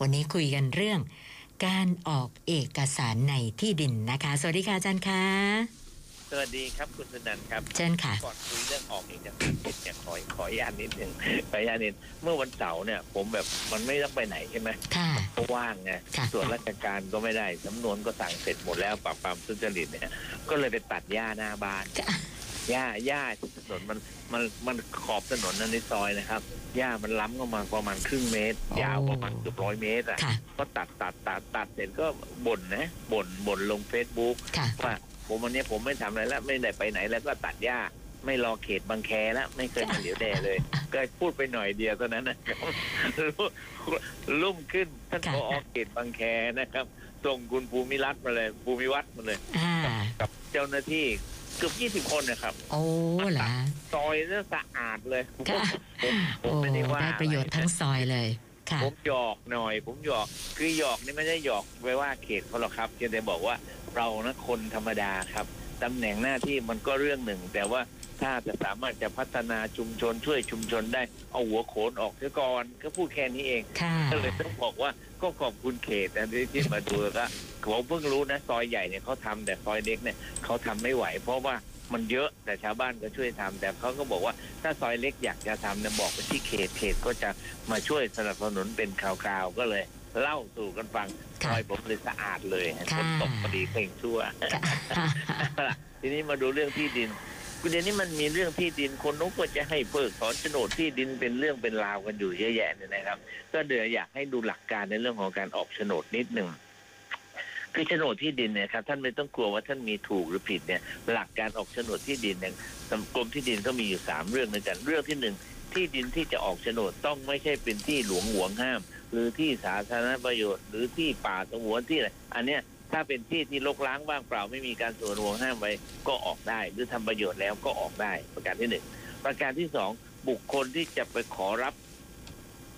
วันนี้คุยกันเรื่อง การออกเอกสารในที่ดินนะคะ สวัสดีค่ะอาจารย์คะสวัสดีครับคุณสนันครับเชิญค่ะก่อนคุยเรื่องออกเอกสารสิทธิ์เนี่ยขอขออนุญาตนิดหนึ่งขออนุญาตนิดเมื่อวันเสาร์เนี่ย ผมแบบมันไม่ต้องไปไหนใช่ไหมค่ะก็ว่างไงค่ะส่วนราชการก็ไม่ได้สำนวนก็สั่งเสร็จหมดแล้วปราบปรามทุจริตเนี่ยก็เลยไปตัดหญ้าหน้าบ้านค่ะ หญ้าหญ้าที่ถนนมันมันมันขอบถนนนั้นในซอยนะครับหญ้ามันล้ำเข้ามาประมาณครึ่งเมตร ยาวประมาณเกือบร้อยเมตรอะค่ะ ก็ตัดตัดตัดตัดเสร็จก็บ่นนะบ่นบ่นลงเฟซบุ๊กค่ะ ว่าผมวันนี้ผมไม่ทำอะไรแล้วไม่ได้ไปไหนแล้วก็ตัดหญ้าไม่รอเขตบางแคแล้วไม่เคยมาเหลียวแดเลย ก็พูดไปหน่อยเดียวเท่านั้นนะครับลุ่มขึ้นท่านค่ะ พอเขตบางแคนะครับส่งคุณภูมิรัตน์มาเลยภูมิวัฒน์มาเลย อ่า กับเจ้าหน้าที่ เกือบยี่สิบคนนะครับโอ้เหรอซอยเนี่ยสะอาดเลยผมค่ะผมผมโอ้ไม่ได้ว่าได้ประโยชน์ทั้งซอยเลยค่ะผมหยอกหน่อย ผมหยอกคือหยอกนี่ไม่ได้หยอกไว้ว่าเขตเขาหรอกครับเพียงแต่บอกว่าเรานะคนธรรมดาครับตำแหน่งหน้าที่มันก็เรื่องหนึ่ง แต่ว่า ถ้าจะสามารถจะพัฒนาชุมชนช่วยชุมชนได้เอาหัวโขนออกเสียก่อนก็พูดแค่นี้เองค่ะก็เลยต้องบอกว่าก็ขอบคุณเขตนะที่ที่มาดูแล้วก็ผมเพิ่งรู้นะซอยใหญ่เนี่ยเขาทำแต่ซอยเล็กเนี่ยเขาทำไม่ไหว เพราะว่ามันเยอะแต่ชาวบ้านก็ช่วยทำแต่เขาก็บอกว่าถ้าซอยเล็กอยากจะทำเนี่ยบอกไปที่เขตเขตก็จะมาช่วยสนับสนุนเป็นข่าวๆก็เลยเล่าสู่กันฟังซค่ะอยผมเลยสะอาดเลยค่ะฝนตกพอดีเพลงชั่วค่ะทีนี้มาดูเรื่องที่ดินประ เด็นนี้มันมีเรื่องที่ดินคนนู้นก็จะให้เพิกถอนโฉนดที่ดินเป็นเรื่องเป็นราวกันอยู่เยอะแยะเนี่ยนะครับ ก็เดี๋ยวอยากให้ดูหลักการในเรื่องของการออกโฉนดนิดหนึ่งคือโฉนดที่ดินเนี่ยครับท่านไม่ต้องกลัวว่าท่านมีถูกหรือผิดเนี่ย หลักการออกโฉนดที่ดินเนี่ยสำกรมที่ดินก็มีอยู่สามเรื่องด้วยกันเรื่องที่หนึ่งที่ดินที่จะออกโฉนดต้องไม่ใช่เป็นที่หลวงหวงห้าม หรือที่สาธารณประโยชน์ หรือที่ป่าสงวนที่อะไรอันเนี้ย ถ้าเป็นที่ที่รกร้างว่างเปล่าไม่มีการสวนห่วงห้ามไว้ก็ออกได้ หรือทำประโยชน์แล้วก็ออกได้ประการที่หนึ่งประการที่สองบุคคลที่จะไปขอรับ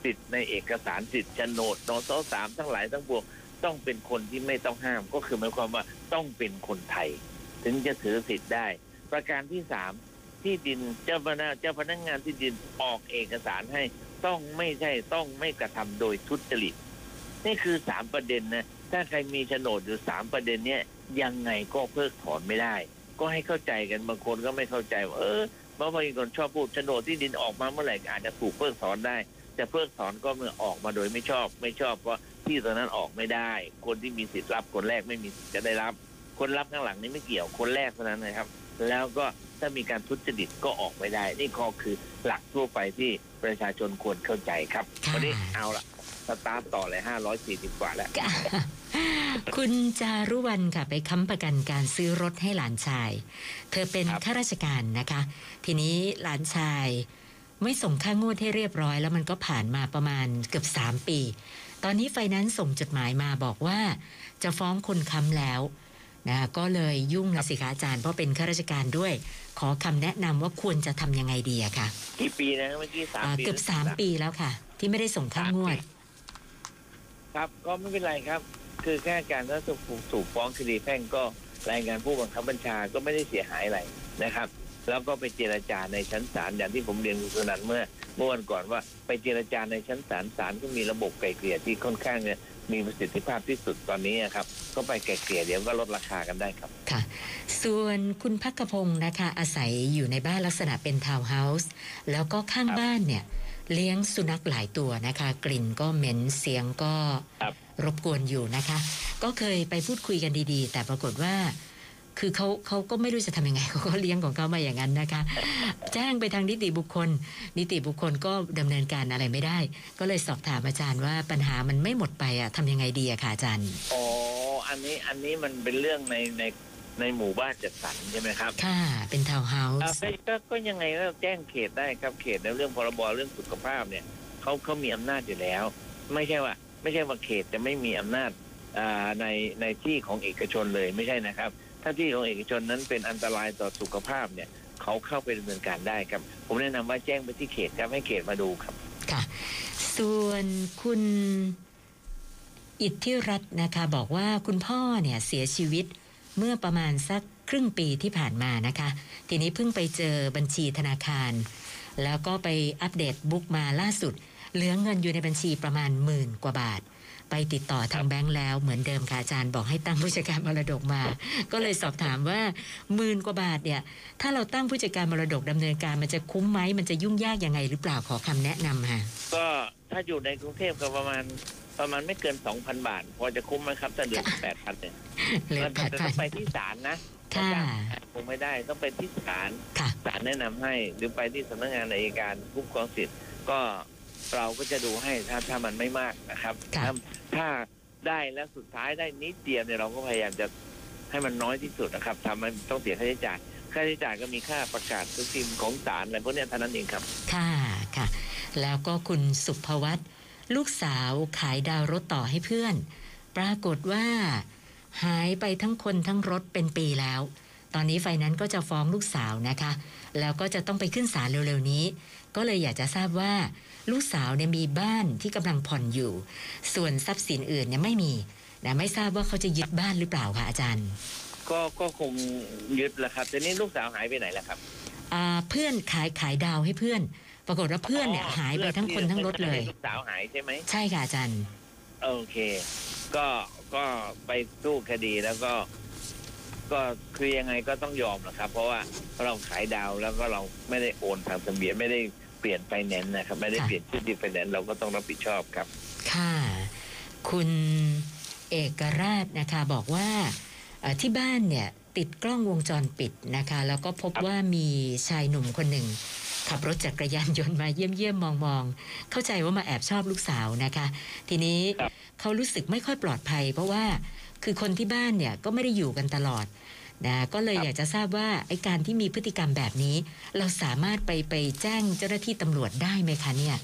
สิทธิ์ในเอกสารสิทธิ์โฉนดนสสามทั้งหลายทั้งปวงต้องเป็นคนที่ไม่ต้องห้ามก็คือหมายความว่าต้องเป็นคนไทย ถึงจะถือสิทธิ์ได้ ประการที่สามที่ดินเจ้าพนักเจ้าพนักงานที่ดินออกเอกสารให้ต้องไม่ใช่ต้องไม่กระทำโดยทุจริต นี่คือสามประเด็นนะถ้าใครมีโฉนดอยู่สามประเด็นเนี้ยยังไงก็เพิกถอนไม่ได้ ก็ให้เข้าใจกันบางคนก็ไม่เข้าใจว่าเออเพราะบางคนชอบพูดโฉนดที่ดินออกมาเมื่อไหร่ก็อาจจะถูกเพิกถอนได้แต่เพิกถอนก็เมื่อออกมาโดยไม่ชอบ ไม่ชอบเพราะที่ตรงนั้นออกไม่ได้ คนที่มีสิทธิ์รับคนแรกไม่มีสิทธิ์จะได้รับ คนรับข้างหลังนี่ไม่เกี่ยวคนแรกเท่านั้นนะครับ แล้วก็ถ้ามีการทุจริตก็ออกไม่ได้ นี่ก็คือหลักทั่วไปที่ประชาชนควรเข้าใจครับค่ะวันนี้เอาละ สตาร์ทต่อเลยห้าร้อยสี่สิบกว่าแล้ว คุณจารุวรรณค่ะไปค้ำประกันการซื้อรถให้หลานชาย เธอเป็นครับข้าราชการนะคะ ทีนี้หลานชายไม่ส่งค่างวดให้เรียบร้อย แล้วมันก็ผ่านมาประมาณเกือบสามปี ตอนนี้ไฟแนนซ์ส่งจดหมายมาบอกว่า จะฟ้องคนค้ำแล้วนะก็เลยยุ่งนะสิคะอาจารย์เพราะเป็นข้าราชการด้วย ขอคำแนะนำว่าควรจะทำยังไงดีอะค่ะกี่ปีนะเมื่อกี้สามอ่าปีเกือบหรืสามปีแล้วค่ะ ที่ไม่ได้ส่งค่างวด ครับก็ไม่เป็นไรครับ คือแค่การถ้าถูกถูกฟ้องคดีแพ่งก็รายงานผู้บังคับบัญชาก็ไม่ได้เสียหายอะไรนะครับ แล้วก็ไปเจรจาในชั้นศาลอย่างที่ผมเรียนคุณสนันเมื่อเมื่อวันก่อนว่าไปเจรจาในชั้นศาลศาลก็มีระบบไกล่เกลี่ยที่ค่อนข้างเนี่ยมีประสิทธิภาพที่สุดตอนนี้ครับ ก็ไปไกล่เกลี่ยเดี๋ยวก็ลดราคากันได้ครับค่ะ ส่วนคุณพักกพงศ์นะคะอาศัยอยู่ในบ้านลักษณะเป็นทาวน์เฮาส์แล้วก็ข้างครับบ้านเนี่ย เลี้ยงสุนัขหลายตัวนะคะ กลิ่นก็เหม็นเสียงก็ครับรบกวนอยู่นะคะ ก็เคยไปพูดคุยกันดีๆ แต่ปรากฏว่า คือเขาเขาก็ไม่รู้จะทำยังไงเขาก็เลี้ยงของเขามาอย่างนั้นนะคะ แจ้งไปทางนิติบุคคล นิติบุคคลก็ดำเนินการอะไรไม่ได้ ก็เลยสอบถามอาจารย์ว่าปัญหามันไม่หมดไปอะทำยังไงดีอะค่ะอาจารย์อ๋ออันนี้อันนี้มันเป็นเรื่องในใน ในหมู่บ้านจัดสรรใช่ไหมครับ ค่ะ เป็นทาวน์เฮาอ่าส์ก็ก็ก็ยังไงก็แจ้งเขตได้ครับเขตในเรื่องพรบเรื่องสุขภาพเนี่ยเขาเขามีอำนาจอยู่แล้ว ไม่ใช่ว่า ไม่ใช่ว่าเขตจะไม่มีอำนาจอ่าในในที่ของเอกชนเลยไม่ใช่นะครับ ถ้าที่ของเอกชนนั้นเป็นอันตรายต่อสุขภาพเนี่ยเขาเข้าไปดำเนินการได้ครับ ผมแนะนำว่าแจ้งไปที่เขตครับให้เขตมาดูครับ ค่ะ ส่วนคุณอิทธิรัตน์นะคะ บอกว่าคุณพ่อเนี่ยเสียชีวิต เมื่อประมาณสักครึ่งปีที่ผ่านมานะคะ ทีนี้เพิ่งไปเจอบัญชีธนาคาร แล้วก็ไปอัปเดตบุ๊กมาล่าสุด เหลือเงินอยู่ในบัญชีประมาณหมื่นกว่าบาท ไปติดต่อทางแบงค์แล้วเหมือนเดิมค่ะอาจารย์บอกให้ตั้งผู้จัดการมรดกมา ก็เลยสอบถามว่าหมื่นกว่าบาทเนี่ย ถ้าเราตั้งผู้จัดการมรดกดำเนินการมันจะคุ้มไหมมันจะยุ่งยากยังไงหรือเปล่าขอคำแนะนำค่ะก็ถ้าอยู่ในกรุงเทพก็ประมาณ ประมาณไม่เกินสองพันบาท พอจะคุ้มไหมครับถ้าเดือนแปดพันเนี่ยเหลือมันแปดจะพัต้อนงไปที่ศาลนะค่ะคงไม่ได้ต้องไปที่ศาลค่ะศาลแนะนำให้หรือไปที่สำนักงานอัยการคุ้มครองสิทธิ์ก็เราก็จะดูให้ถ้าถ้ามันไม่มากนะครับค่ะถ้าถ้าได้แล้วสุดท้ายได้นิดเดียวเนี่ยเราก็พยายามจะให้มันน้อยที่สุดนะครับทำมันต้องเสียค่าใช้จ่ายค่าใช้จ่ายก็มีค่าประกาศซื้อพิมพ์ของศาลอะไรพวกเนี้ยเท่านั้นเองครับ ค่ะค่ะ แล้วก็คุณสุภวัต ลูกสาวขายดาวรถต่อให้เพื่อน ปรากฏว่า หายไปทั้งคนทั้งรถเป็นปีแล้ว ตอนนี้ไฟนั้นซ์ก็จะฟ้องลูกสาวนะคะ แล้วก็จะต้องไปขึ้นศาลเร็วๆนี้ ก็เลยอยากจะทราบว่า ลูกสาวเนี่ยมีบ้านที่กำลังผ่อนอยู่ ส่วนทรัพย์สินอื่นเนี่ยไม่มีนะไม่ทราบว่าเขาจะยึดบ้านหรือเปล่าคะอาจารย์ ก็ก็คงยึดแหละครับแต่นี่ลูกสาวหายไปไหนล่ะครับ อ่าเพื่อนขายขายดาวน์ให้เพื่อน ปรากฏว่าเพื่อนเนี่ยหายไปทั้งคนทั้งรถเลยลูกสาวหายใช่ไหมใช่ค่ะอาจารย์โอเค ก็ก็ไปสู้คดีแล้วก็ ก็คือยังไงก็ต้องยอมนะครับ เพราะว่าเราขายดาวน์แล้วก็เราไม่ได้โอนทางทะเบียนไม่ได้เปลี่ยนไฟแนนซ์นะครับ ไม่ได้ค่ะเปลี่ยนชื่อที่ไฟแนนซ์เราก็ต้องรับผิดชอบครับ ค่ะ คุณเอกราชนะคะบอกว่าเอ่อที่บ้านเนี่ยติดกล้องวงจรปิดนะคะ แล้วก็พบครับว่ามีชายหนุ่มคนหนึ่ง ขับรถจักรยานยนต์มาเยี่ยมเยี่ยมมองมองๆเข้าใจว่ามาแอบชอบลูกสาวนะคะ ทีนี้เขารู้สึกไม่ค่อยปลอดภัย เพราะว่าคือคนที่บ้านเนี่ยก็ไม่ได้อยู่กันตลอดนะก็เลยอยากจะทราบว่าไอ้การที่มีพฤติกรรมแบบนี้ เราสามารถไปไปแจ้งเจ้าหน้าที่ตำรวจได้ไหมคะเนี่ย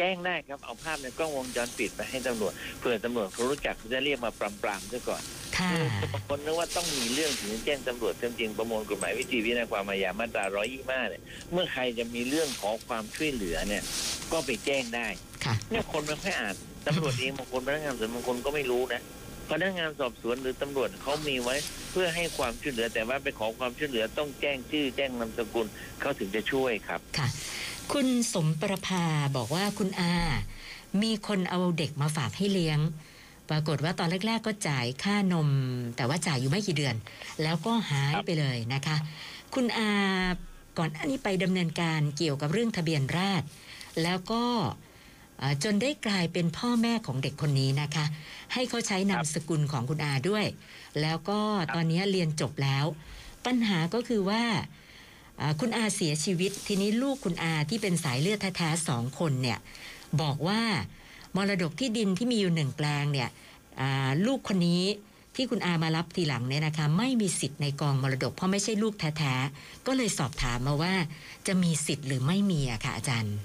แจ้งได้ครับเอาภาพในกล้องวงจรปิดไปให้ตำรวจเผื่อตำรวจเขารู้จักเขาจะเรียกมาปรามปรามๆซะก่อนค่ะคือบางคนนึกว่าต้องมีเรื่องถึงจะแจ้งตำรวจจริงๆประมวลกฎหมายวิธีวินัยความอาญามาตรา125เนี่ยเมื่อใครจะมีเรื่องขอความช่วยเหลือเนี่ย ก็ไปแจ้งได้ค่ะเนี่ยคนมันไม่อ่านตำรวจเองบางคนพนักงานสอบสวนบางคนก็ไม่รู้นะพนักงานสอบสวนหรือตำรวจเขามีไว้ เพื่อให้ความช่วยเหลือแต่ว่าไปขอความช่วยเหลือต้องแจ้งชื่อแจ้งนามสกุลเขาถึงจะช่วยครับค่ะ คุณสมประภาบอกว่าคุณอา มีคนเอาเด็กมาฝากให้เลี้ยง ปรากฏว่าตอนแรก ๆ ก็จ่ายค่านม แต่ว่าจ่ายอยู่ไม่กี่เดือน แล้วก็หายไปเลยนะคะ คุณอาก่อนอันนี้ไปดำเนินการเกี่ยวกับเรื่องทะเบียนราษฎรแล้วก็จนได้กลายเป็นพ่อแม่ของเด็กคนนี้นะคะ ให้เขาใช้นามสกุลของคุณอาด้วย แล้วก็ตอนนี้เรียนจบแล้ว ปัญหาก็คือว่า คุณอาเสียชีวิต ทีนี้ลูกคุณอาที่เป็นสายเลือดแท้ๆสองคนเนี่ยบอกว่ามรดกที่ดินที่มีอยู่หนึ่งแปลงเนี่ยลูกคนนี้ที่คุณอามารับทีหลังเนี่ยนะคะ ไม่มีสิทธิ์ในกองมรดก เพราะไม่ใช่ลูกแท้ๆก็เลยสอบถามมาว่าจะมีสิทธิ์หรือไม่มีอะค่ะอาจารย์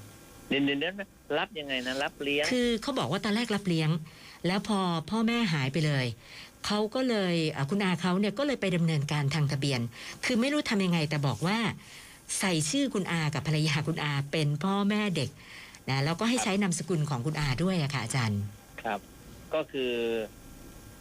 เดี๋ยวเดี๋ยวนะรับยังไงนะรับเลี้ยง คือเขาบอกว่าตอนแรกรับเลี้ยง แล้วพอพ่อแม่หายไปเลยเขาก็เลยอ่าคุณอาเขาเนี่ยก็เลยไปดำเนินการทางทะเบียน คือไม่รู้ทำยังไงแต่บอกว่า ใส่ชื่อคุณอากับภรรยาคุณอาเป็นพ่อแม่เด็กนะแล้วก็ให้ใช้นามสกุลของคุณอาด้วยอะค่ะอาจารย์ ครับ ก็คือ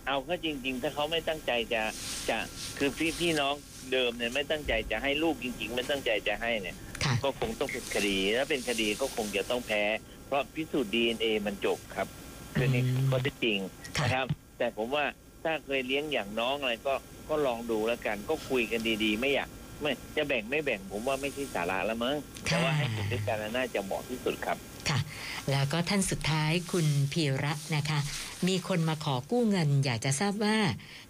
เอาเข้าจริง ๆ ถ้าเขาไม่ตั้งใจจะจะคือพี่พี่น้องเดิมเนี่ยไม่ตั้งใจจะให้ลูกจริง ๆ ไม่ตั้งใจจะให้เนี่ยค่ะ ก็คงต้องเป็นคดีถ้าเป็นคดีก็คงจะต้องแพ้ เพราะพิสูจน์ดีเอ็นเอมันจบครับคือนี่อืมก็ที่จริงค่ะนะครับ แต่ผมว่าถ้าเคยเลี้ยงอย่างน้องอะไรก็ก็ลองดูแล้วกัน ก็คุยกันดีๆ ไม่อยากไม่จะแบ่งไม่แบ่งผมว่าไม่ใช่สาระละมั้งแต่ว่าให้อยู่ด้วยกันน่าจะเหมาะที่สุดครับค่ะ แล้วก็ท่านสุดท้ายคุณพีระนะคะ มีคนมาขอกู้เงิน อยากจะทราบว่า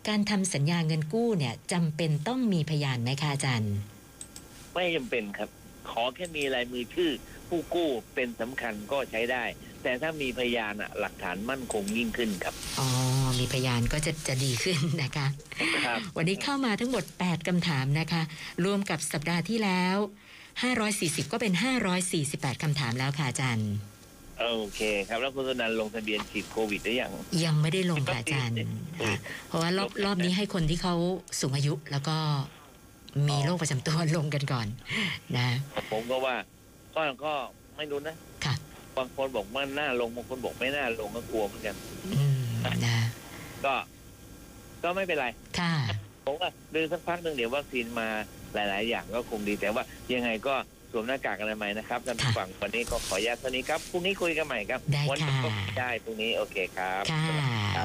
การทำสัญญาเงินกู้เนี่ยจำเป็นต้องมีพยานไหมคะอาจารย์ ไม่จำเป็นครับ ขอแค่มีลายมือชื่อ ผู้กู้เป็นสำคัญก็ใช้ได้ แต่ถ้ามีพยานอะหลักฐานมั่นคงยิ่งขึ้นครับ อ๋อ มีพยานก็จะจะดีขึ้นนะคะครับวันนี้เข้ามาทั้งหมด 8คำถามนะคะ รวมกับสัปดาห์ที่แล้ว 540 ก็เป็น 548คำถามแล้วค่ะอาจารย์โอเคครับ แล้วคุณสนันลงทะเบียนฉีดโควิดหรือยัง ยังไม่ได้ลงค่ะอาจารย์ค่ะเพราะว่ารอบรอบนี้ให้คนที่เขาสูงอายุแล้วก็ มีโรคประจำตัวลงกันก่อนนะ ผมก็ว่าก็ก็ไม่รู้นะค่ะบางคนบอกว่าน่าลงบางคนบอกไม่น่าลงก็กลัวเหมือนกันอืมนะก็ ก็ไม่เป็นไรค่ะผมว่าดูสักพักหนึ่งเดี๋ยววัคซีนมาหลาย ๆ อย่างก็คงดีแต่ว่ายังไงก็ สวมหน้ากากอนามัยนะครับท่านผู้ค่ะฟังวันนี้ก็ขออนุญาตเท่านี้ครับพรุ่งนี้คุยกันใหม่ครับได้วัค่ะก็ได้พรุ่งนี้โอเคครับค่ะ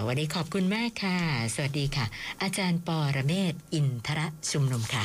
วันนี้ขอบคุณมากค่ะ สวัสดีค่ะ อาจารย์ปอระเมศวร์อินทระชุมนุมค่ะ